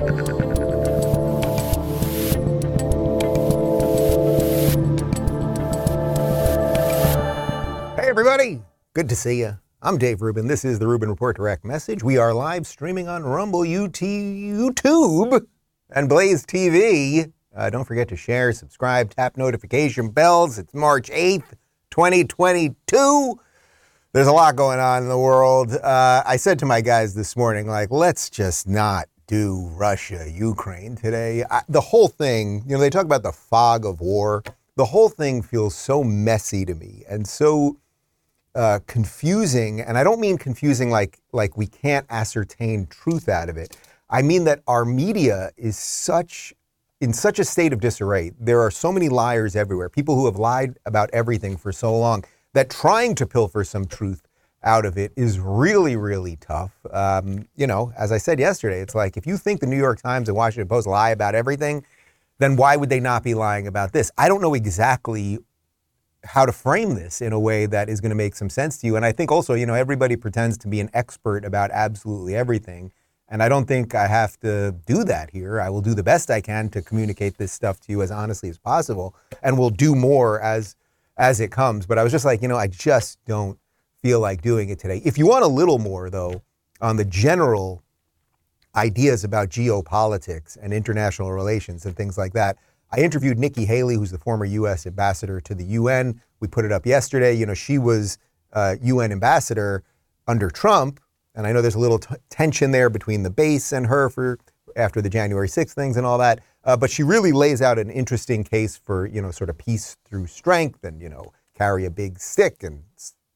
Hey, everybody. Good to see you. I'm Dave Rubin. This is the Rubin Report Direct Message. We are live streaming on Rumble, UT, YouTube, and Blaze TV. Uh, don't forget to share, subscribe, tap notification bells. It's March 8th, 2022. There's a lot going on in the world. Uh, I said to my guys this morning, like, let's just not do Russia, Ukraine today. I, the whole thing, you know, they talk about the fog of war. The whole thing feels so messy to me and so uh, confusing, and I don't mean confusing like like we can't ascertain truth out of it. I mean that our media is such in such a state of disarray. There are so many liars everywhere. People who have lied about everything for so long that trying to pilfer some truth out of it is really, really tough. Um, you know, as I said yesterday, it's like if you think the New York Times and Washington Post lie about everything, then why would they not be lying about this? I don't know exactly how to frame this in a way that is going to make some sense to you. And I think also, you know, everybody pretends to be an expert about absolutely everything. And I don't think I have to do that here. I will do the best I can to communicate this stuff to you as honestly as possible, and we'll do more as as it comes. But I was just like, you know, I just don't feel like doing it today. If you want a little more though on the general ideas about geopolitics and international relations and things like that, I interviewed Nikki Haley, who's the former U.S. ambassador to the UN. We put it up yesterday. You know, she was uh, UN ambassador under Trump, and I know there's a little t- tension there between the base and her for after the January 6th things and all that. Uh, but she really lays out an interesting case for you know sort of peace through strength, and you know carry a big stick and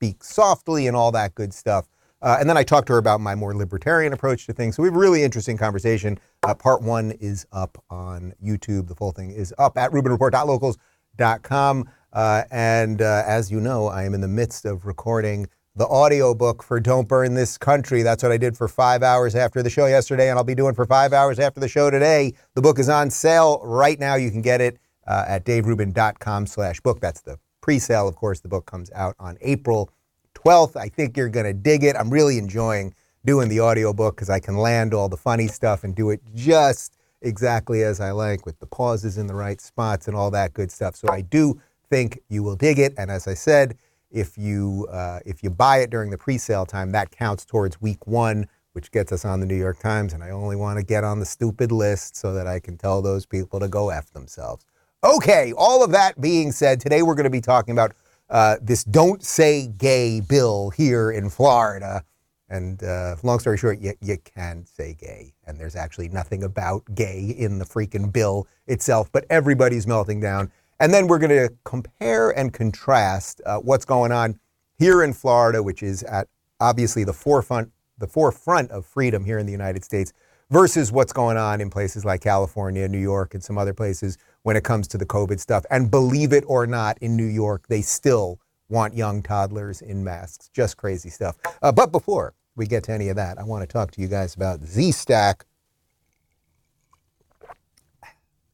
speak softly and all that good stuff. Uh, and then I talked to her about my more libertarian approach to things. So we have a really interesting conversation. Uh, part one is up on YouTube. The full thing is up at rubinreport.locals.com. Uh, and uh, as you know, I am in the midst of recording the audiobook for Don't Burn This Country. That's what I did for five hours after the show yesterday, and I'll be doing for five hours after the show today. The book is on sale right now. You can get it uh, at daverubin.com slash book. That's the pre-sale. Of course, the book comes out on April 12th. I think you're going to dig it. I'm really enjoying doing the audiobook because I can land all the funny stuff and do it just exactly as I like with the pauses in the right spots and all that good stuff. So I do think you will dig it. And as I said, if you uh, if you buy it during the pre-sale time, that counts towards week one, which gets us on the New York Times. And I only want to get on the stupid list so that I can tell those people to go f themselves. Okay, all of that being said, today we're going to be talking about uh, this "Don't Say Gay" bill here in Florida. And uh, long story short, you, you can say gay, and there's actually nothing about gay in the freaking bill itself, but everybody's melting down. And then we're going to compare and contrast uh, what's going on here in Florida, which is at obviously the forefront, the forefront of freedom here in the United States, versus what's going on in places like California, New York, and some other places when it comes to the COVID stuff. And believe it or not, in New York, they still want young toddlers in masks. Just crazy stuff. Uh, but before we get to any of that, I want to talk to you guys about Z Stack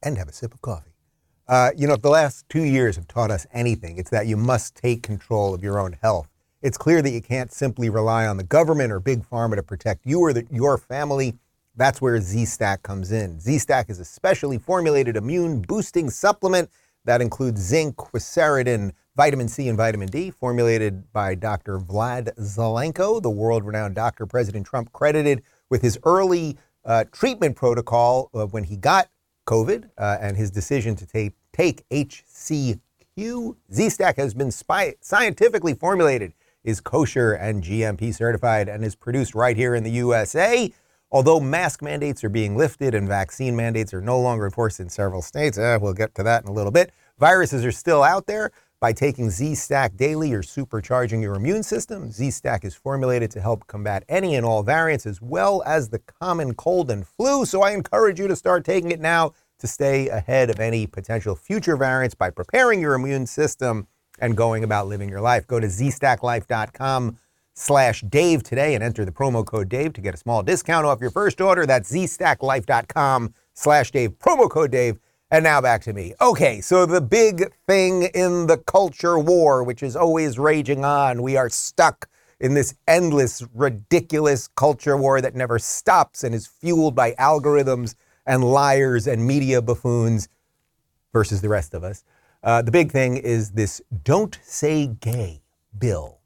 and have a sip of coffee. Uh, you know, if the last two years have taught us anything, it's that you must take control of your own health. It's clear that you can't simply rely on the government or big pharma to protect you or the, your family that's where Z-Stack comes in. Z-Stack is a specially formulated immune boosting supplement that includes zinc, quercetin, vitamin C, and vitamin D, formulated by Dr. Vlad Zelenko, the world-renowned doctor President Trump credited with his early uh, treatment protocol when he got COVID uh, and his decision to take, take HCQ. Z-Stack has been spy- scientifically formulated, is kosher and GMP certified, and is produced right here in the USA. Although mask mandates are being lifted and vaccine mandates are no longer enforced in several states, eh, we'll get to that in a little bit. Viruses are still out there. By taking Z Stack daily, you're supercharging your immune system. Z Stack is formulated to help combat any and all variants as well as the common cold and flu. So I encourage you to start taking it now to stay ahead of any potential future variants by preparing your immune system and going about living your life. Go to zstacklife.com slash Dave today and enter the promo code Dave to get a small discount off your first order. That's zstacklife.com slash Dave, promo code Dave. And now back to me. Okay, so the big thing in the culture war, which is always raging on, we are stuck in this endless, ridiculous culture war that never stops and is fueled by algorithms and liars and media buffoons versus the rest of us. Uh, the big thing is this don't say gay bill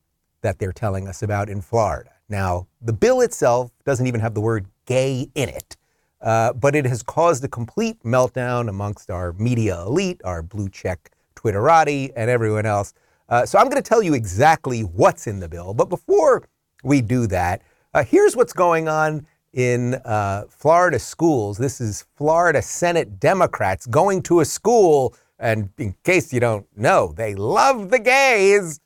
that they're telling us about in Florida. Now, the bill itself doesn't even have the word gay in it, uh, but it has caused a complete meltdown amongst our media elite, our blue check Twitterati, and everyone else. Uh, so I'm going to tell you exactly what's in the bill. But before we do that, uh, here's what's going on in uh, Florida schools. This is Florida Senate Democrats going to a school, and in case you don't know, they love the gays.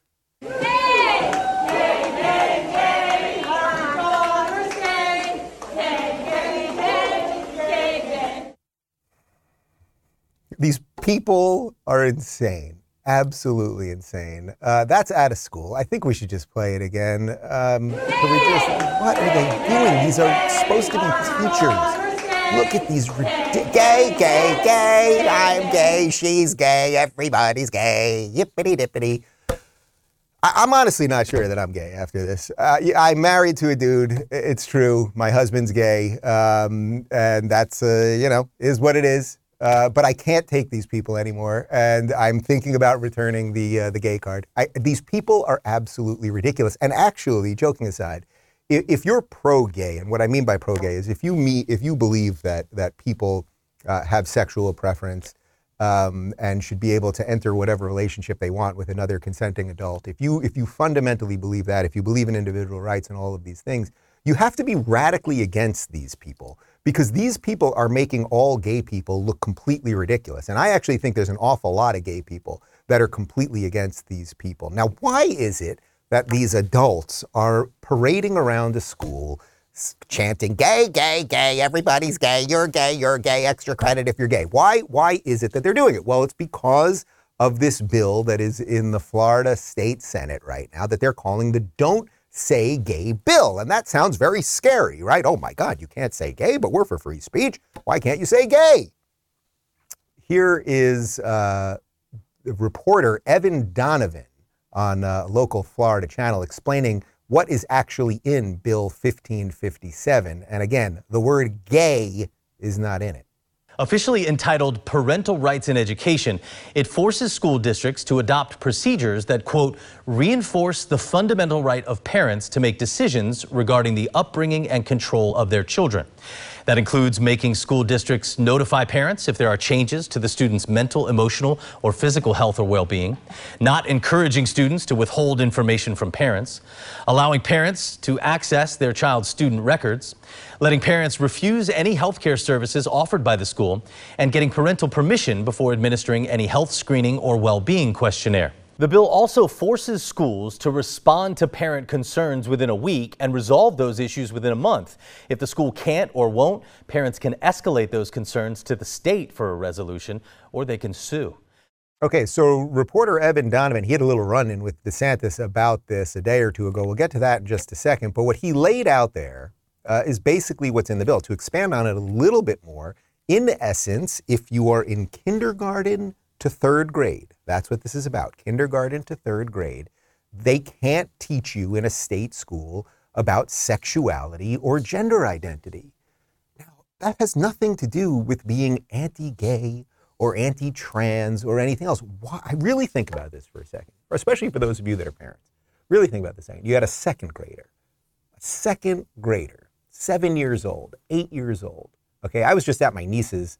These people are insane. Absolutely insane. Uh, that's out of school. I think we should just play it again. Um, just, what are they doing? These are supposed to be teachers. Look at these. Gay, gay, gay. I'm gay. She's gay. Everybody's gay. Yippity dippity. I- am honestly not sure that I'm gay after this. Uh, I'm married to a dude. It's true. My husband's gay. Um, and that's, uh, you know, is what it is. Uh, but I can't take these people anymore, and I'm thinking about returning the uh, the gay card. I, these people are absolutely ridiculous. And actually, joking aside, if, if you're pro-gay, and what I mean by pro-gay is if you meet, if you believe that that people uh, have sexual preference um, and should be able to enter whatever relationship they want with another consenting adult, if you if you fundamentally believe that, if you believe in individual rights and all of these things, you have to be radically against these people because these people are making all gay people look completely ridiculous. And I actually think there's an awful lot of gay people that are completely against these people. Now, why is it that these adults are parading around a school chanting gay, gay, gay, everybody's gay, you're gay, you're gay, extra credit if you're gay? Why why is it that they're doing it? Well, it's because of this bill that is in the Florida State Senate right now that they're calling the Don't say gay bill. And that sounds very scary, right? Oh my God, you can't say gay, but we're for free speech. Why can't you say gay? Here is uh, reporter Evan Donovan on a local Florida channel explaining what is actually in Bill 1557. And again, the word gay is not in it. Officially entitled Parental Rights in Education, it forces school districts to adopt procedures that, quote, reinforce the fundamental right of parents to make decisions regarding the upbringing and control of their children. That includes making school districts notify parents if there are changes to the student's mental, emotional, or physical health or well-being, not encouraging students to withhold information from parents, allowing parents to access their child's student records, letting parents refuse any health care services offered by the school, and getting parental permission before administering any health screening or well-being questionnaire. The bill also forces schools to respond to parent concerns within a week and resolve those issues within a month. If the school can't or won't, parents can escalate those concerns to the state for a resolution or they can sue. Okay, so reporter Evan Donovan, he had a little run in with DeSantis about this a day or two ago. We'll get to that in just a second. But what he laid out there uh, is basically what's in the bill. To expand on it a little bit more, in essence, if you are in kindergarten to third grade, that's what this is about, kindergarten to third grade, they can't teach you in a state school about sexuality or gender identity. Now, that has nothing to do with being anti gay or anti trans or anything else. Why, I really think about this for a second, especially for those of you that are parents. Really think about this second. You had a second grader, a second grader, seven years old, eight years old. Okay, I was just at my niece's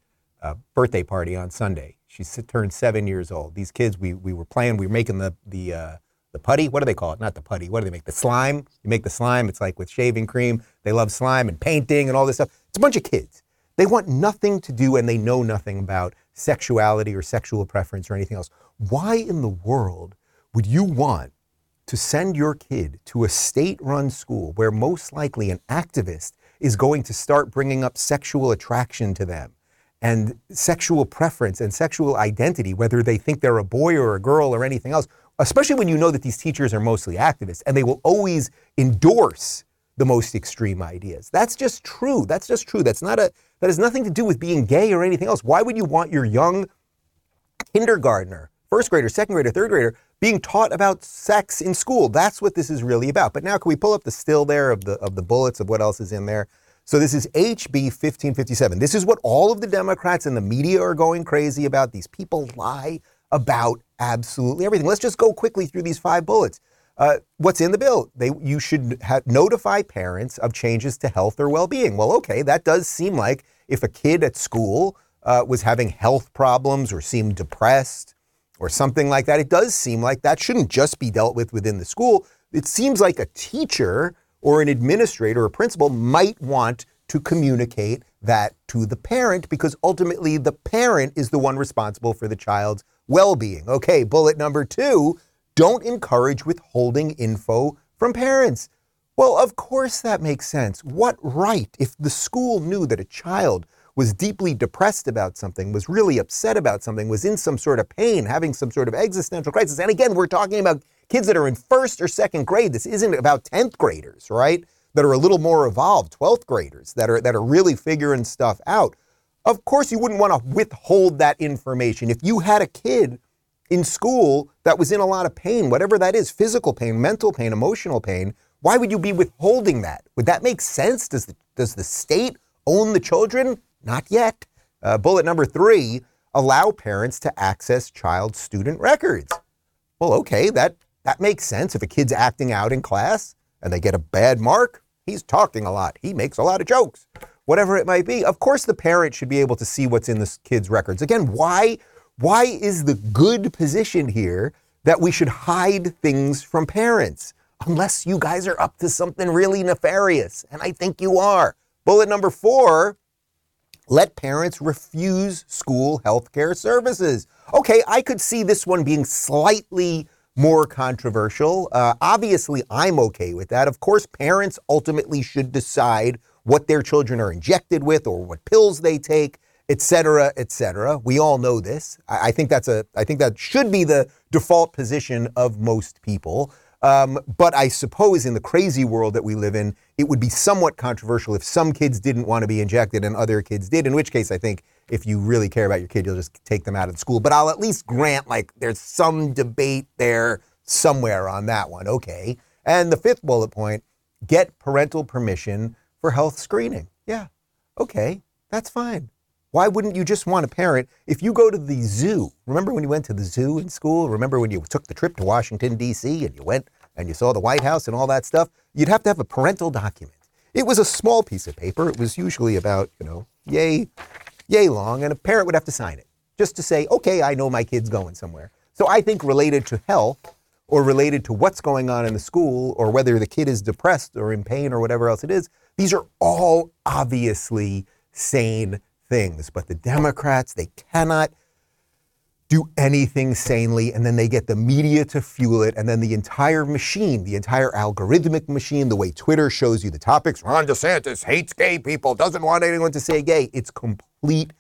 birthday party on Sunday. She turned seven years old. These kids, we, we were playing, we were making the, the, uh, the putty. What do they call it? Not the putty. What do they make? The slime. You make the slime. It's like with shaving cream. They love slime and painting and all this stuff. It's a bunch of kids. They want nothing to do and they know nothing about sexuality or sexual preference or anything else. Why in the world would you want to send your kid to a state run school where most likely an activist is going to start bringing up sexual attraction to them and sexual preference and sexual identity, whether they think they're a boy or a girl or anything else, especially when you know that these teachers are mostly activists and they will always endorse the most extreme ideas. That's just true. That's just true. That's not a that has nothing to do with being gay or anything else. Why would you want your young kindergartner, first grader, second grader, third grader being taught about sex in school. That's what this is really about. But now, can we pull up the still there of the of the bullets of what else is in there? So this is HB 1557. This is what all of the Democrats and the media are going crazy about. These people lie about absolutely everything. Let's just go quickly through these five bullets. Uh, what's in the bill? They, you should ha- notify parents of changes to health or well-being. Well, okay, that does seem like if a kid at school uh, was having health problems or seemed depressed or something like that, it does seem like that shouldn't just be dealt with within the school. It seems like a teacher or an administrator or principal might want to communicate that to the parent because ultimately the parent is the one responsible for the child's well being. Okay, bullet number two don't encourage withholding info from parents. Well, of course that makes sense. What right if the school knew that a child was deeply depressed about something, was really upset about something, was in some sort of pain, having some sort of existential crisis? And again, we're talking about kids that are in first or second grade. This isn't about 10th graders, right? That are a little more evolved, 12th graders that are that are really figuring stuff out. Of course, you wouldn't want to withhold that information. If you had a kid in school that was in a lot of pain, whatever that is, physical pain, mental pain, emotional pain, why would you be withholding that? Would that make sense? Does the, does the state own the children? Not yet. Uh, bullet number three allow parents to access child student records. Well, okay, that that makes sense. If a kid's acting out in class and they get a bad mark, he's talking a lot. He makes a lot of jokes, whatever it might be. Of course, the parent should be able to see what's in this kid's records. Again, why, why is the good position here that we should hide things from parents? Unless you guys are up to something really nefarious. And I think you are. Bullet number four let parents refuse school health care services. Okay, I could see this one being slightly more controversial. Uh, obviously, I'm okay with that. Of course, parents ultimately should decide what their children are injected with or what pills they take, et cetera, et cetera. We all know this. I, I think that's a. I think that should be the default position of most people. Um, but I suppose in the crazy world that we live in, it would be somewhat controversial if some kids didn't want to be injected and other kids did. In which case, I think if you really care about your kid, you'll just take them out of school. But I'll at least grant like there's some debate there somewhere on that one. Okay. And the fifth bullet point get parental permission for health screening. Yeah. Okay. That's fine. Why wouldn't you just want a parent? If you go to the zoo, remember when you went to the zoo in school? Remember when you took the trip to Washington, D.C., and you went and you saw the White House and all that stuff? You'd have to have a parental document. It was a small piece of paper. It was usually about, you know, yay, yay long, and a parent would have to sign it just to say, okay, I know my kid's going somewhere. So I think related to health or related to what's going on in the school or whether the kid is depressed or in pain or whatever else it is, these are all obviously sane things. But the Democrats, they cannot do anything sanely, and then they get the media to fuel it, and then the entire machine, the entire algorithmic machine, the way Twitter shows you the topics, Ron DeSantis hates gay people, doesn't want anyone to say gay, it's complete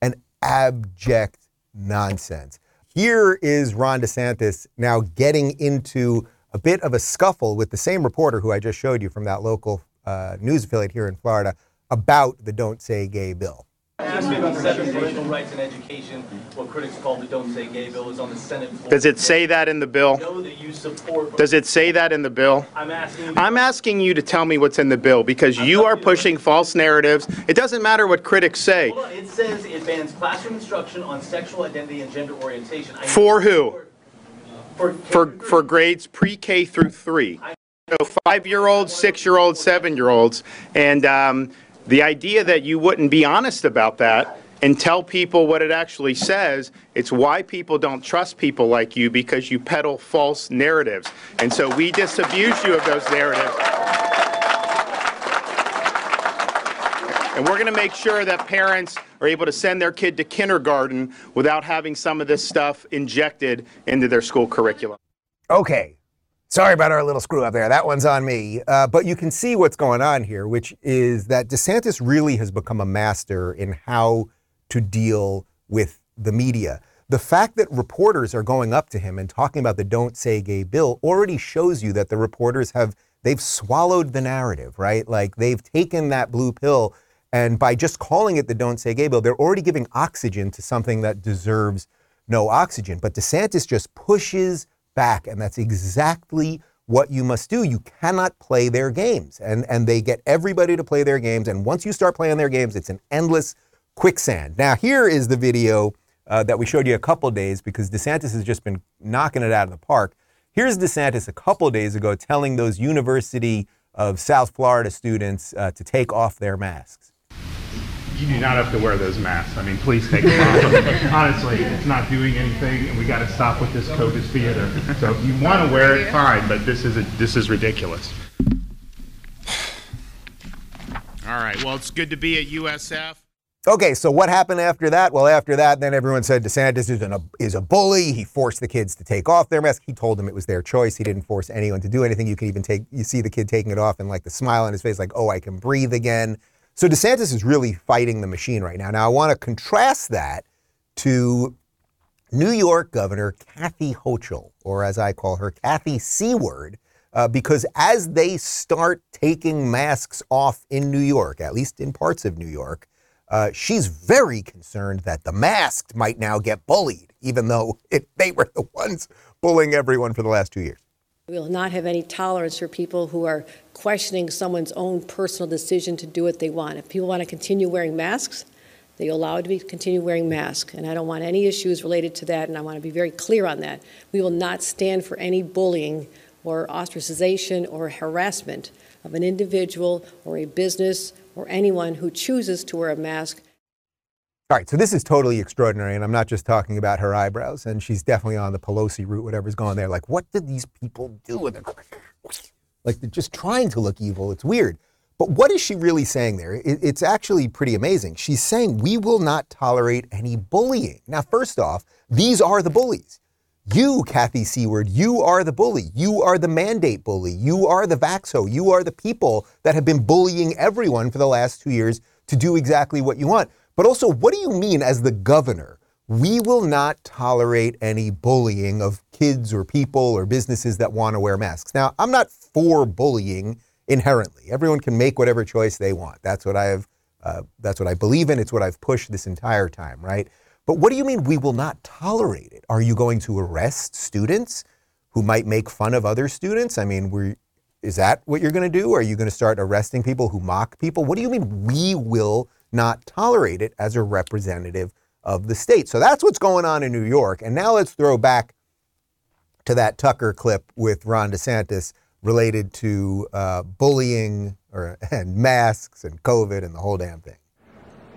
and abject nonsense. Here is Ron DeSantis now getting into a bit of a scuffle with the same reporter who I just showed you from that local uh, news affiliate here in Florida about the Don't Say Gay bill. 57 parental rights in education, what critics call the Don't Say Gay bill, is on the Senate floor. Does it say that in the bill? Know that you support. Does it say that in the bill? I'm asking. I'm asking you to tell me what's in the bill because you are pushing false narratives. It doesn't matter what critics say. Hold on, it says it bans classroom instruction on sexual identity and gender orientation. I For who? For, For, for grades pre-K through three. So five-year-olds, six-year-olds, seven-year-olds. And um, the idea that you wouldn't be honest about that and tell people what it actually says, it's why people don't trust people like you because you peddle false narratives. And so we disabuse you of those narratives. And we're going to make sure that parents are able to send their kid to kindergarten without having some of this stuff injected into their school curriculum. Okay. Sorry about our little screw up there. That one's on me. Uh, but you can see what's going on here, which is that DeSantis really has become a master in how to deal with the media. The fact that reporters are going up to him and talking about the Don't Say Gay bill already shows you that the reporters have they've swallowed the narrative, right? Like they've taken that blue pill and by just calling it the Don't Say Gay bill, they're already giving oxygen to something that deserves no oxygen. But DeSantis just pushes, back. And that's exactly what you must do. You cannot play their games. And, and they get everybody to play their games. And once you start playing their games, it's an endless quicksand. Now, here is the video uh, that we showed you a couple days because DeSantis has just been knocking it out of the park. Here's DeSantis a couple days ago telling those University of South Florida students uh, to take off their masks. You do not have to wear those masks. I mean, please take them off. Honestly, it's not doing anything, and we got to stop with this COVID theater. So if you want to wear it, fine, but this is a, this is ridiculous. All right, well, it's good to be at USF. Okay, so what happened after that? Well, after that, then everyone said DeSantis is, an, is a bully. He forced the kids to take off their mask. He told them it was their choice. He didn't force anyone to do anything. You can even take, you see the kid taking it off and like the smile on his face, like, oh, I can breathe again. So DeSantis is really fighting the machine right now. Now, I want to contrast that to New York Governor Kathy Hochul, or as I call her, Kathy Seward, uh, because as they start taking masks off in New York, at least in parts of New York, uh, she's very concerned that the masked might now get bullied, even though it, they were the ones bullying everyone for the last two years. We will not have any tolerance for people who are questioning someone's own personal decision to do what they want. If people want to continue wearing masks, they allow it to be continue wearing masks. And I don't want any issues related to that, and I want to be very clear on that. We will not stand for any bullying or ostracization or harassment of an individual or a business or anyone who chooses to wear a mask. All right, so this is totally extraordinary, and I'm not just talking about her eyebrows, and she's definitely on the Pelosi route, whatever's going there. Like, what did these people do with it? Like, they're just trying to look evil. It's weird. But what is she really saying there? It, it's actually pretty amazing. She's saying we will not tolerate any bullying. Now, first off, these are the bullies. You, Kathy Seward, you are the bully. You are the mandate bully. You are the Vaxo. You are the people that have been bullying everyone for the last two years to do exactly what you want. But also, what do you mean as the governor? We will not tolerate any bullying of kids or people or businesses that want to wear masks. Now, I'm not for bullying inherently. Everyone can make whatever choice they want. That's what I have. Uh, that's what I believe in. It's what I've pushed this entire time, right? But what do you mean we will not tolerate it? Are you going to arrest students who might make fun of other students? I mean, is that what you're going to do? Are you going to start arresting people who mock people? What do you mean we will not tolerate it as a representative of the state? So that's what's going on in New York. And now let's throw back to that Tucker clip with Ron DeSantis related to uh, bullying or, and masks and COVID and the whole damn thing.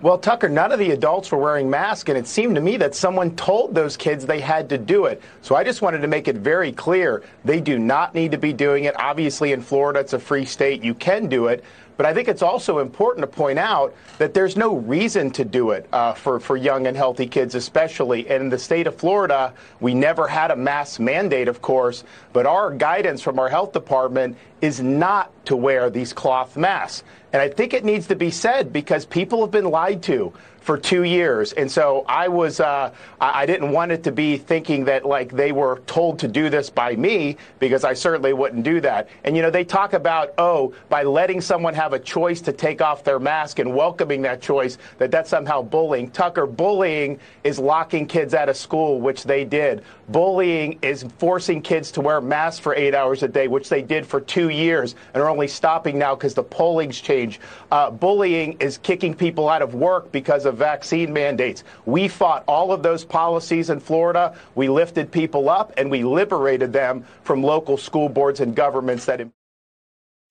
Well, Tucker, none of the adults were wearing masks, and it seemed to me that someone told those kids they had to do it. So I just wanted to make it very clear they do not need to be doing it. Obviously, in Florida, it's a free state. You can do it. But I think it's also important to point out that there's no reason to do it uh, for, for young and healthy kids, especially. And in the state of Florida, we never had a mask mandate, of course, but our guidance from our health department is not to wear these cloth masks. And I think it needs to be said because people have been lied to for two years. And so I was, uh, I didn't want it to be thinking that like they were told to do this by me because I certainly wouldn't do that. And, you know, they talk about, oh, by letting someone have a choice to take off their mask and welcoming that choice, that that's somehow bullying. Tucker, bullying is locking kids out of school, which they did. Bullying is forcing kids to wear masks for eight hours a day, which they did for two years and are only stopping now because the polling's changed. Uh, bullying is kicking people out of work because of vaccine mandates. We fought all of those policies in Florida. We lifted people up and we liberated them from local school boards and governments that.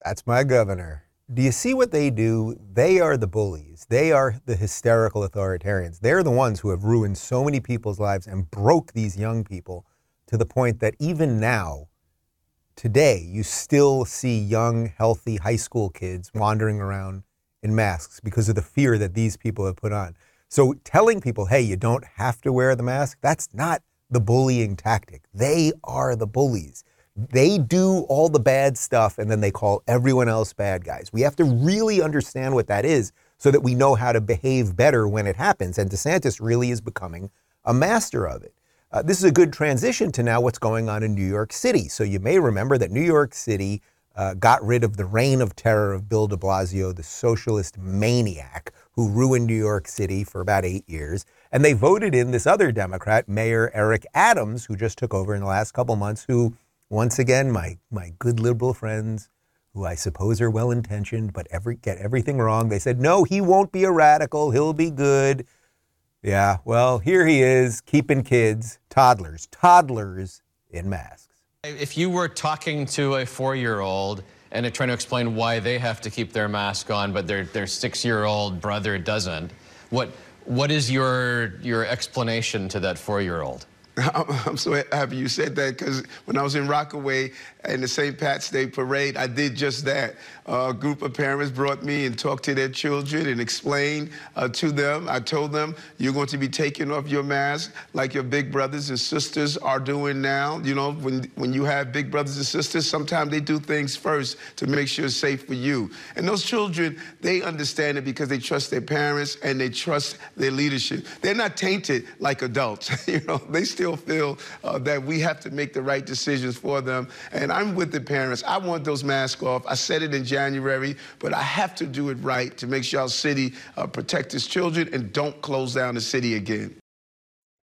That's my governor. Do you see what they do? They are the bullies. They are the hysterical authoritarians. They're the ones who have ruined so many people's lives and broke these young people to the point that even now, today, you still see young, healthy high school kids wandering around in masks because of the fear that these people have put on. So telling people, hey, you don't have to wear the mask, that's not the bullying tactic. They are the bullies. They do all the bad stuff and then they call everyone else bad guys. We have to really understand what that is so that we know how to behave better when it happens. And DeSantis really is becoming a master of it. Uh, this is a good transition to now what's going on in New York City. So you may remember that New York City uh, got rid of the reign of terror of Bill de Blasio, the socialist maniac who ruined New York City for about eight years. And they voted in this other Democrat, Mayor Eric Adams, who just took over in the last couple months, who, once again, my, my good liberal friends, who I suppose are well intentioned, but every, get everything wrong. They said, no, he won't be a radical. He'll be good. Yeah, well, here he is, keeping kids, toddlers, toddlers in masks. If you were talking to a four year old and trying to explain why they have to keep their mask on, but their, their six year old brother doesn't, what, what is your, your explanation to that four year old? I'm so happy you said that because when I was in Rockaway in the St. Pat's Day Parade, I did just that. A group of parents brought me and talked to their children and explained uh, to them. I told them, you're going to be taking off your mask like your big brothers and sisters are doing now. You know, when, when you have big brothers and sisters, sometimes they do things first to make sure it's safe for you. And those children, they understand it because they trust their parents and they trust their leadership. They're not tainted like adults. you know, they still feel uh, that we have to make the right decisions for them. And I'm with the parents. I want those masks off. I said it in January, but I have to do it right to make sure our city uh, protect its children and don't close down the city again.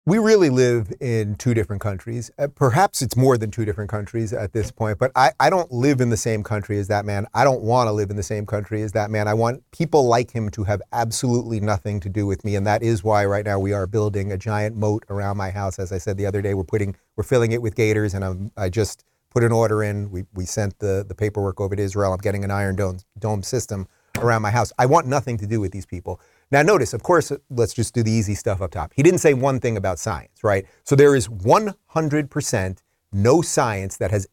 We really live in two different countries. Uh, perhaps it's more than two different countries at this point, but I, I don't live in the same country as that man. I don't want to live in the same country as that man. I want people like him to have absolutely nothing to do with me. And that is why right now we are building a giant moat around my house. As I said the other day, we're putting, we're filling it with gators and I'm, I just put an order in. We, we sent the, the paperwork over to Israel. I'm getting an iron dome, dome system around my house. I want nothing to do with these people. Now, notice, of course, let's just do the easy stuff up top. He didn't say one thing about science, right? So there is 100% no science that has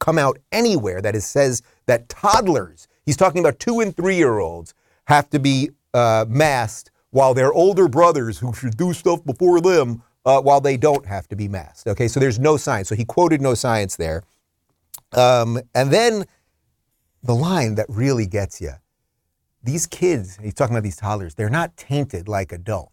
come out anywhere that is, says that toddlers, he's talking about two and three year olds, have to be uh, masked while their older brothers who should do stuff before them, uh, while they don't have to be masked. Okay, so there's no science. So he quoted no science there. Um, and then the line that really gets you these kids, he's talking about these toddlers, they're not tainted like adults.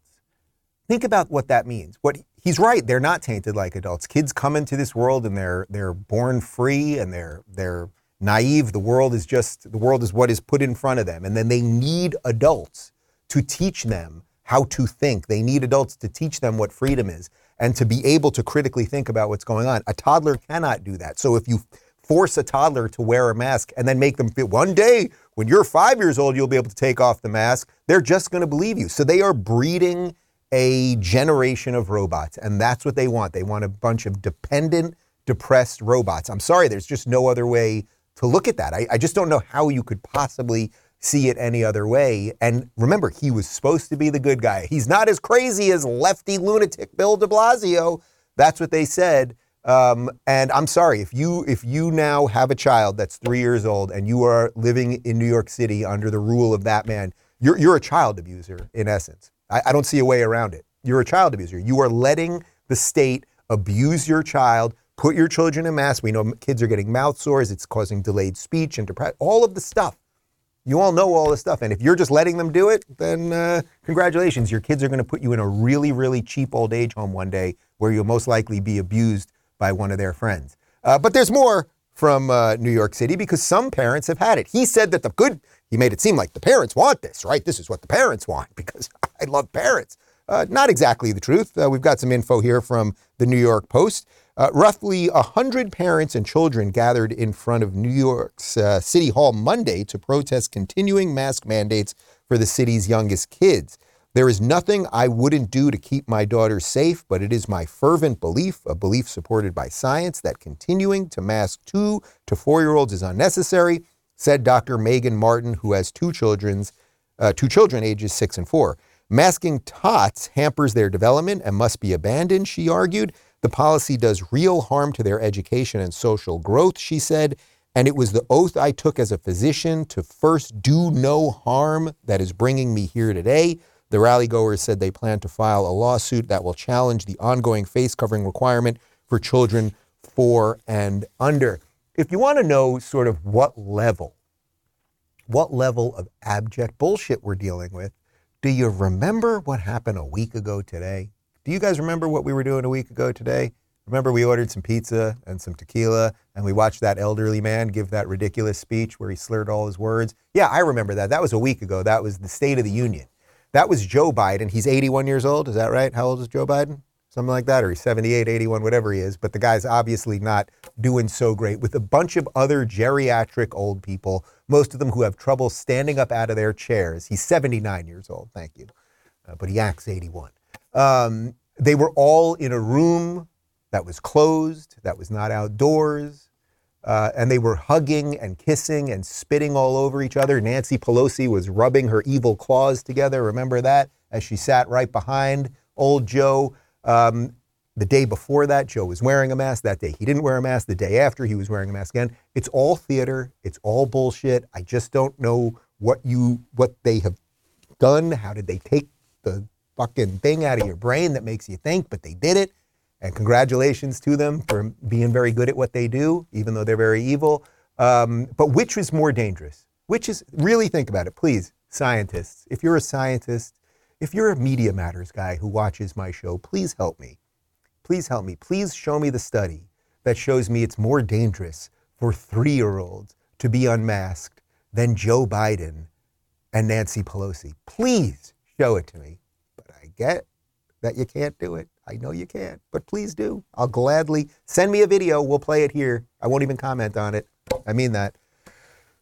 Think about what that means. What he's right, they're not tainted like adults. Kids come into this world and they're they're born free and they're they're naive. The world is just the world is what is put in front of them. And then they need adults to teach them how to think. They need adults to teach them what freedom is and to be able to critically think about what's going on. A toddler cannot do that. So if you force a toddler to wear a mask and then make them feel one day when you're five years old, you'll be able to take off the mask. They're just going to believe you. So they are breeding a generation of robots, and that's what they want. They want a bunch of dependent, depressed robots. I'm sorry, there's just no other way to look at that. I, I just don't know how you could possibly see it any other way. And remember, he was supposed to be the good guy. He's not as crazy as lefty lunatic Bill de Blasio. That's what they said. Um, and I'm sorry if you if you now have a child that's three years old and you are living in New York City under the rule of that man, you're you're a child abuser in essence. I, I don't see a way around it. You're a child abuser. You are letting the state abuse your child, put your children in masks. We know kids are getting mouth sores. It's causing delayed speech and depression. All of the stuff. You all know all this stuff. And if you're just letting them do it, then uh, congratulations. Your kids are going to put you in a really, really cheap old age home one day where you'll most likely be abused by one of their friends. Uh, but there's more from uh, New York City because some parents have had it. He said that the good, he made it seem like the parents want this, right? This is what the parents want because I love parents. Uh, not exactly the truth. Uh, we've got some info here from the New York Post. Uh, roughly 100 parents and children gathered in front of New York's uh, City Hall Monday to protest continuing mask mandates for the city's youngest kids. There is nothing I wouldn't do to keep my daughters safe, but it is my fervent belief, a belief supported by science, that continuing to mask two to four year olds is unnecessary, said Dr. Megan Martin, who has two children's, uh, two children ages six and four. Masking tots hampers their development and must be abandoned, she argued. The policy does real harm to their education and social growth, she said. And it was the oath I took as a physician to first do no harm that is bringing me here today. The rally goers said they plan to file a lawsuit that will challenge the ongoing face covering requirement for children four and under. If you want to know sort of what level, what level of abject bullshit we're dealing with, do you remember what happened a week ago today? Do you guys remember what we were doing a week ago today? Remember, we ordered some pizza and some tequila, and we watched that elderly man give that ridiculous speech where he slurred all his words? Yeah, I remember that. That was a week ago. That was the State of the Union. That was Joe Biden. He's 81 years old. Is that right? How old is Joe Biden? Something like that, or he's 78, 81, whatever he is. But the guy's obviously not doing so great with a bunch of other geriatric old people, most of them who have trouble standing up out of their chairs. He's 79 years old. Thank you. Uh, but he acts 81. Um, they were all in a room that was closed, that was not outdoors. Uh, and they were hugging and kissing and spitting all over each other. Nancy Pelosi was rubbing her evil claws together. Remember that? As she sat right behind old Joe. Um, the day before that, Joe was wearing a mask. That day, he didn't wear a mask. The day after, he was wearing a mask again. It's all theater. It's all bullshit. I just don't know what you what they have done. How did they take the fucking thing out of your brain that makes you think? But they did it. And congratulations to them for being very good at what they do, even though they're very evil. Um, but which is more dangerous? Which is, really think about it, please, scientists. If you're a scientist, if you're a Media Matters guy who watches my show, please help me. Please help me. Please show me the study that shows me it's more dangerous for three year olds to be unmasked than Joe Biden and Nancy Pelosi. Please show it to me. That you can't do it. I know you can't, but please do. I'll gladly send me a video. We'll play it here. I won't even comment on it. I mean that.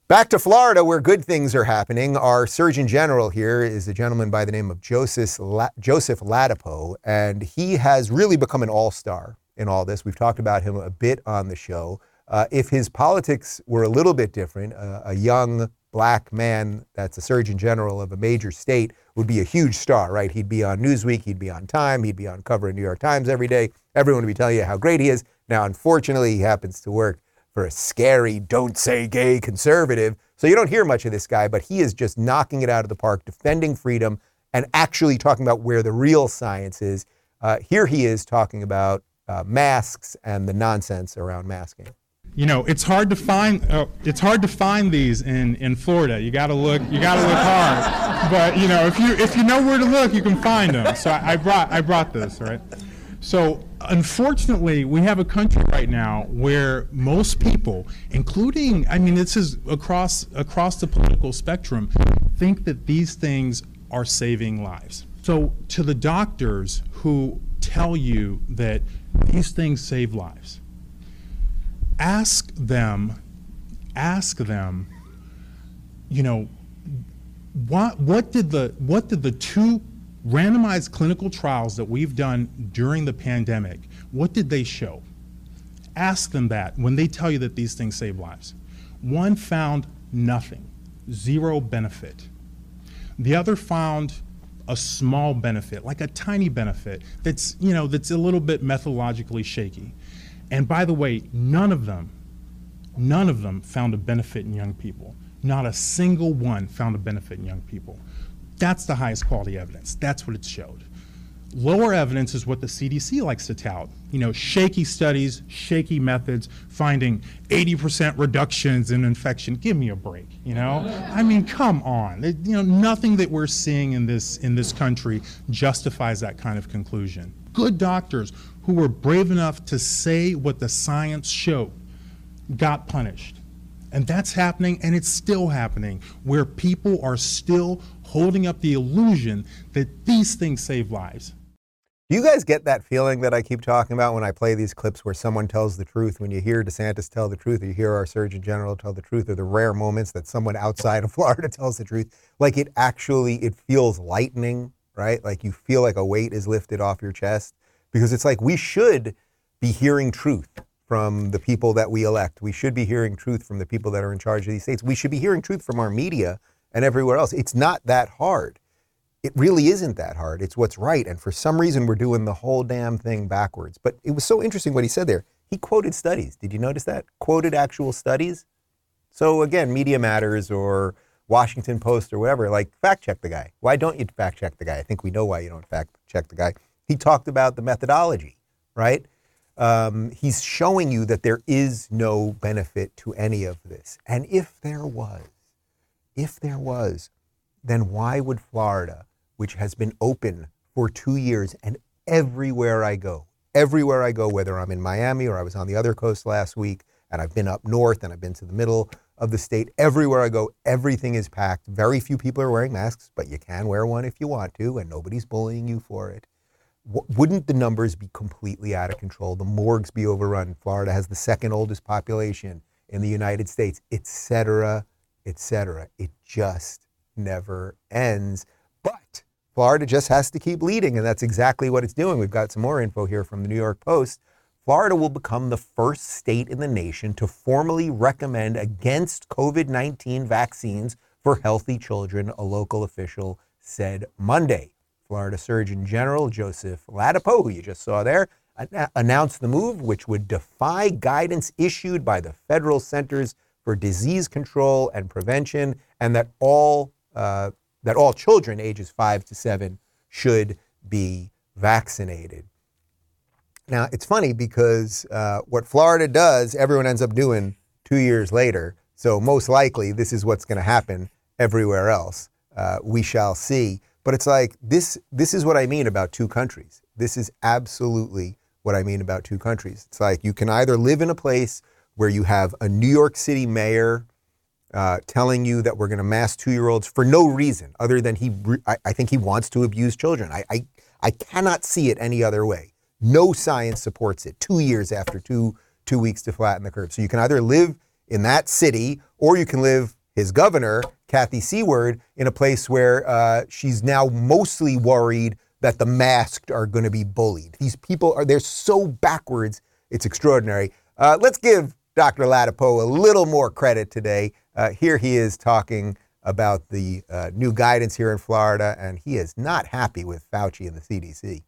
Back to Florida, where good things are happening. Our Surgeon General here is a gentleman by the name of Joseph, La- Joseph Ladapo, and he has really become an all star in all this. We've talked about him a bit on the show. Uh, if his politics were a little bit different, uh, a young black man that's a Surgeon General of a major state would be a huge star, right? He'd be on Newsweek, he'd be on Time, he'd be on cover of New York Times every day. Everyone would be telling you how great he is. Now, unfortunately, he happens to work for a scary, don't say gay conservative. So you don't hear much of this guy, but he is just knocking it out of the park, defending freedom, and actually talking about where the real science is. Uh, here he is talking about uh, masks and the nonsense around masking you know, it's hard to find. Uh, it's hard to find these in, in Florida. You got to look. You got to look hard. But you know, if you if you know where to look, you can find them. So I, I brought I brought this right. So unfortunately, we have a country right now where most people, including I mean, this is across across the political spectrum, think that these things are saving lives. So to the doctors who tell you that these things save lives ask them, ask them, you know, what, what, did the, what did the two randomized clinical trials that we've done during the pandemic, what did they show? Ask them that when they tell you that these things save lives. One found nothing, zero benefit. The other found a small benefit, like a tiny benefit that's, you know, that's a little bit methodologically shaky. And by the way, none of them, none of them found a benefit in young people. Not a single one found a benefit in young people. That's the highest quality evidence. That's what it showed. Lower evidence is what the CDC likes to tout. You know, shaky studies, shaky methods, finding 80% reductions in infection. Give me a break, you know? I mean, come on. You know, nothing that we're seeing in this in this country justifies that kind of conclusion. Good doctors who were brave enough to say what the science showed got punished. And that's happening, and it's still happening, where people are still holding up the illusion that these things save lives. Do you guys get that feeling that I keep talking about when I play these clips where someone tells the truth? When you hear DeSantis tell the truth, or you hear our Surgeon General tell the truth, or the rare moments that someone outside of Florida tells the truth, like it actually it feels lightening, right? Like you feel like a weight is lifted off your chest because it's like we should be hearing truth from the people that we elect. We should be hearing truth from the people that are in charge of these states. We should be hearing truth from our media and everywhere else. It's not that hard. It really isn't that hard. It's what's right. And for some reason, we're doing the whole damn thing backwards. But it was so interesting what he said there. He quoted studies. Did you notice that? Quoted actual studies. So again, Media Matters or Washington Post or whatever, like fact check the guy. Why don't you fact check the guy? I think we know why you don't fact check the guy. He talked about the methodology, right? Um, he's showing you that there is no benefit to any of this. And if there was, if there was, then why would Florida, which has been open for two years and everywhere I go, everywhere I go, whether I'm in Miami or I was on the other coast last week and I've been up north and I've been to the middle of the state. Everywhere I go, everything is packed. Very few people are wearing masks, but you can wear one if you want to, and nobody's bullying you for it. W- wouldn't the numbers be completely out of control? The morgues be overrun. Florida has the second oldest population in the United States, et cetera, et cetera. It just never ends. But Florida just has to keep leading, and that's exactly what it's doing. We've got some more info here from the New York Post. Florida will become the first state in the nation to formally recommend against COVID 19 vaccines for healthy children, a local official said Monday. Florida Surgeon General Joseph Ladapo, who you just saw there, announced the move, which would defy guidance issued by the Federal Centers for Disease Control and Prevention, and that all uh, that all children ages five to seven should be vaccinated. Now, it's funny because uh, what Florida does, everyone ends up doing two years later. So, most likely, this is what's going to happen everywhere else. Uh, we shall see. But it's like this, this is what I mean about two countries. This is absolutely what I mean about two countries. It's like you can either live in a place where you have a New York City mayor uh, telling you that we're going to mask two year olds for no reason other than he, I, I, think he wants to abuse children. I, I, I cannot see it any other way. No science supports it. Two years after two two weeks to flatten the curve. So you can either live in that city or you can live his governor, Kathy Seward, in a place where uh, she's now mostly worried that the masked are going to be bullied. These people are they're so backwards. It's extraordinary. Uh, let's give Dr. Ladapo a little more credit today. Uh, here he is talking about the uh, new guidance here in Florida, and he is not happy with Fauci and the CDC.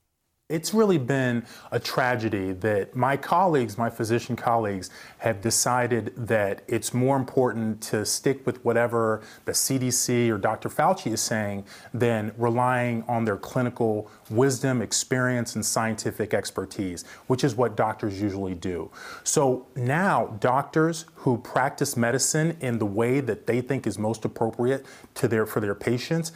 It's really been a tragedy that my colleagues, my physician colleagues, have decided that it's more important to stick with whatever the CDC or Dr. Fauci is saying than relying on their clinical wisdom, experience, and scientific expertise, which is what doctors usually do. So now, doctors who practice medicine in the way that they think is most appropriate to their, for their patients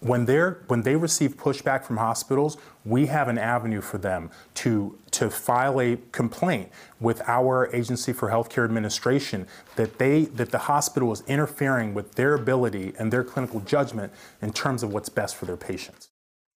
when they're when they receive pushback from hospitals, we have an avenue for them to to file a complaint with our agency for healthcare administration that they that the hospital is interfering with their ability and their clinical judgment in terms of what's best for their patients.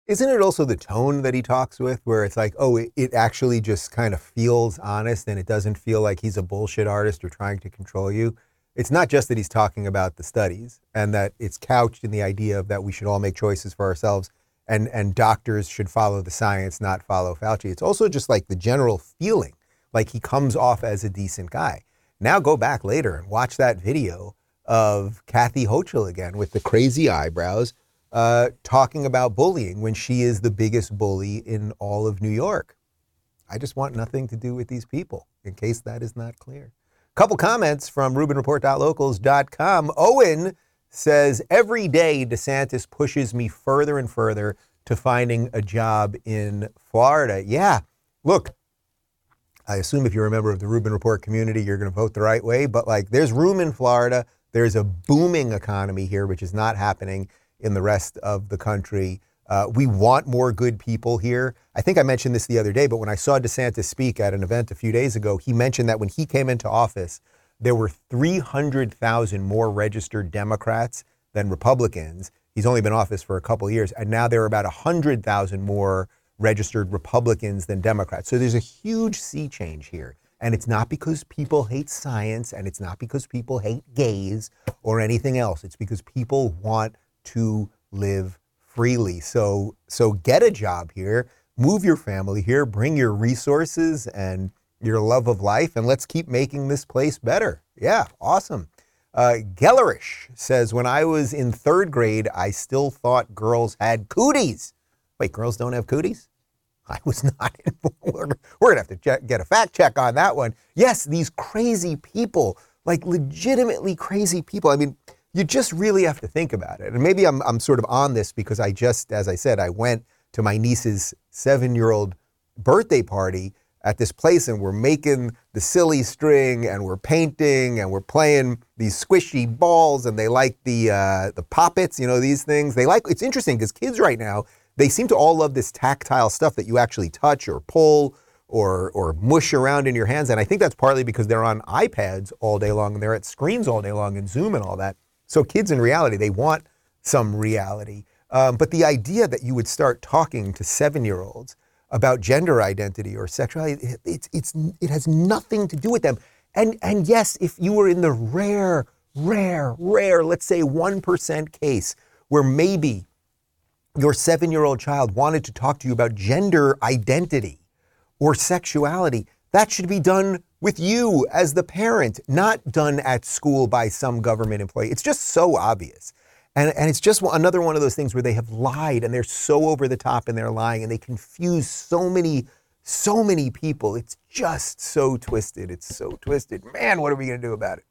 Isn't it also the tone that he talks with, where it's like, oh, it, it actually just kind of feels honest and it doesn't feel like he's a bullshit artist or trying to control you? It's not just that he's talking about the studies and that it's couched in the idea of that we should all make choices for ourselves and, and doctors should follow the science, not follow Fauci. It's also just like the general feeling, like he comes off as a decent guy. Now go back later and watch that video of Kathy Hochul again with the crazy eyebrows uh, talking about bullying when she is the biggest bully in all of New York. I just want nothing to do with these people, in case that is not clear. Couple comments from RubinReport.locals.com. Owen says, Every day DeSantis pushes me further and further to finding a job in Florida. Yeah, look, I assume if you're a member of the Rubin Report community, you're going to vote the right way, but like there's room in Florida. There's a booming economy here, which is not happening in the rest of the country. Uh, we want more good people here. I think I mentioned this the other day, but when I saw DeSantis speak at an event a few days ago, he mentioned that when he came into office, there were 300,000 more registered Democrats than Republicans. He's only been in office for a couple years, and now there are about 100,000 more registered Republicans than Democrats. So there's a huge sea change here. And it's not because people hate science, and it's not because people hate gays or anything else. It's because people want to live freely. So so get a job here, move your family here, bring your resources and your love of life, and let's keep making this place better. Yeah, awesome. Uh, Gellerish says, when I was in third grade, I still thought girls had cooties. Wait, girls don't have cooties? I was not. we're, we're going to have to check, get a fact check on that one. Yes, these crazy people, like legitimately crazy people. I mean, you just really have to think about it. And maybe I'm, I'm sort of on this because I just, as I said, I went to my niece's seven year old birthday party at this place and we're making the silly string and we're painting and we're playing these squishy balls and they like the uh, the poppets, you know, these things. They like it's interesting because kids right now, they seem to all love this tactile stuff that you actually touch or pull or or mush around in your hands. And I think that's partly because they're on iPads all day long and they're at screens all day long and Zoom and all that. So kids in reality, they want some reality. Um, but the idea that you would start talking to seven-year-olds about gender identity or sexuality, it, it's it's it has nothing to do with them. And and yes, if you were in the rare, rare, rare, let's say one percent case where maybe your seven-year-old child wanted to talk to you about gender identity or sexuality, that should be done with you as the parent, not done at school by some government employee. It's just so obvious. And, and it's just another one of those things where they have lied and they're so over the top in their lying and they confuse so many, so many people. It's just so twisted. It's so twisted. Man, what are we going to do about it?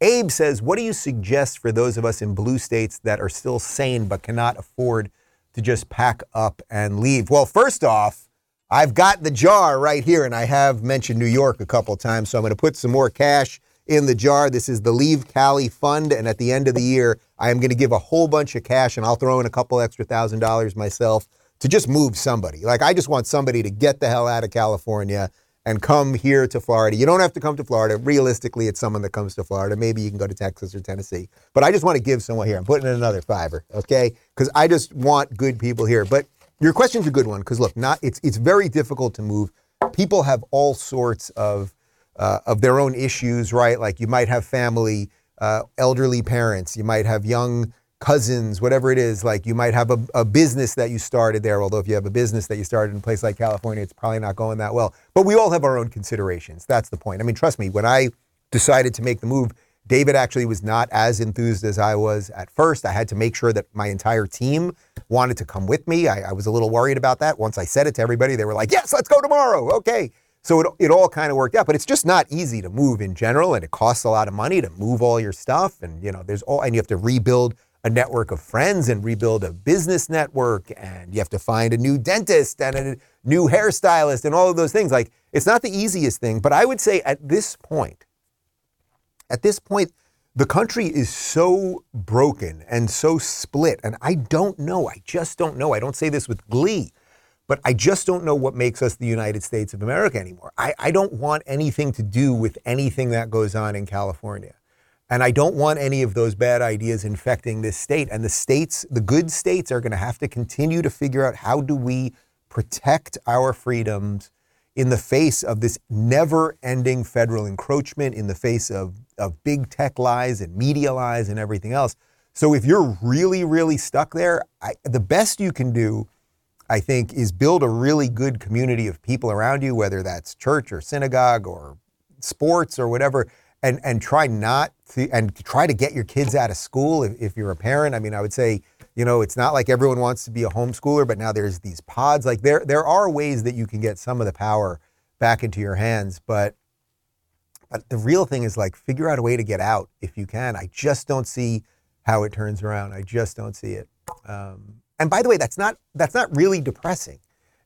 Abe says, What do you suggest for those of us in blue states that are still sane but cannot afford to just pack up and leave? Well, first off, I've got the jar right here, and I have mentioned New York a couple times, so I'm going to put some more cash in the jar. This is the Leave Cali Fund, and at the end of the year, I am going to give a whole bunch of cash, and I'll throw in a couple extra thousand dollars myself to just move somebody. Like, I just want somebody to get the hell out of California and come here to Florida. You don't have to come to Florida. Realistically, it's someone that comes to Florida. Maybe you can go to Texas or Tennessee. But I just want to give someone here. I'm putting in another fiver, okay? Because I just want good people here. But your question's a good one because look, not it's it's very difficult to move. People have all sorts of uh, of their own issues, right? Like you might have family, uh, elderly parents, you might have young cousins, whatever it is. Like you might have a, a business that you started there. Although if you have a business that you started in a place like California, it's probably not going that well. But we all have our own considerations. That's the point. I mean, trust me, when I decided to make the move, David actually was not as enthused as I was at first. I had to make sure that my entire team wanted to come with me. I, I, was a little worried about that. Once I said it to everybody, they were like, yes, let's go tomorrow. Okay. So it, it all kind of worked out, but it's just not easy to move in general. And it costs a lot of money to move all your stuff. And, you know, there's all, and you have to rebuild a network of friends and rebuild a business network. And you have to find a new dentist and a new hairstylist and all of those things. Like it's not the easiest thing, but I would say at this point, at this point, the country is so broken and so split. And I don't know. I just don't know. I don't say this with glee, but I just don't know what makes us the United States of America anymore. I, I don't want anything to do with anything that goes on in California. And I don't want any of those bad ideas infecting this state. And the states, the good states, are going to have to continue to figure out how do we protect our freedoms in the face of this never ending federal encroachment, in the face of, of big tech lies and media lies and everything else. So if you're really, really stuck there, I, the best you can do, I think, is build a really good community of people around you, whether that's church or synagogue or sports or whatever, and, and try not to, and try to get your kids out of school if, if you're a parent. I mean, I would say, you know, it's not like everyone wants to be a homeschooler, but now there's these pods. Like there, there are ways that you can get some of the power back into your hands. But, but the real thing is like figure out a way to get out if you can. I just don't see how it turns around. I just don't see it. Um, and by the way, that's not that's not really depressing.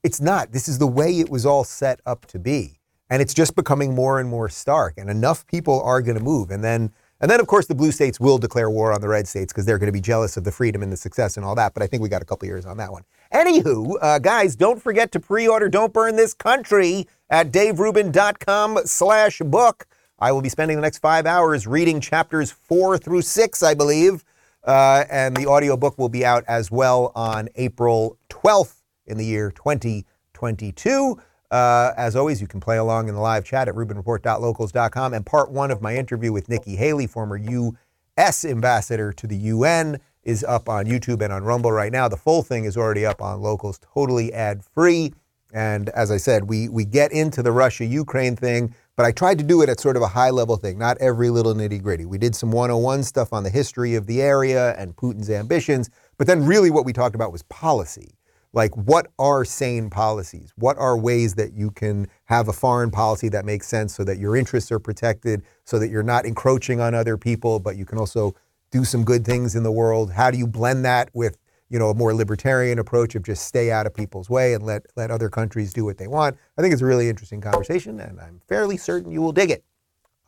It's not. This is the way it was all set up to be, and it's just becoming more and more stark. And enough people are going to move, and then and then, of course, the blue states will declare war on the red states because they're going to be jealous of the freedom and the success and all that. But I think we got a couple years on that one. Anywho, uh, guys, don't forget to pre-order Don't Burn This Country at daverubin.com slash book. I will be spending the next five hours reading chapters four through six, I believe. Uh, and the audiobook will be out as well on April 12th in the year 2022. Uh, as always, you can play along in the live chat at RubinReport.locals.com. And part one of my interview with Nikki Haley, former U.S. ambassador to the UN, is up on YouTube and on Rumble right now. The full thing is already up on Locals, totally ad free. And as I said, we we get into the Russia Ukraine thing, but I tried to do it at sort of a high level thing, not every little nitty gritty. We did some 101 stuff on the history of the area and Putin's ambitions, but then really what we talked about was policy like what are sane policies? What are ways that you can have a foreign policy that makes sense so that your interests are protected, so that you're not encroaching on other people, but you can also do some good things in the world? How do you blend that with, you know, a more libertarian approach of just stay out of people's way and let let other countries do what they want? I think it's a really interesting conversation and I'm fairly certain you will dig it.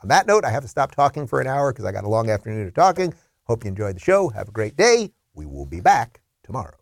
On that note, I have to stop talking for an hour because I got a long afternoon of talking. Hope you enjoyed the show. Have a great day. We will be back tomorrow.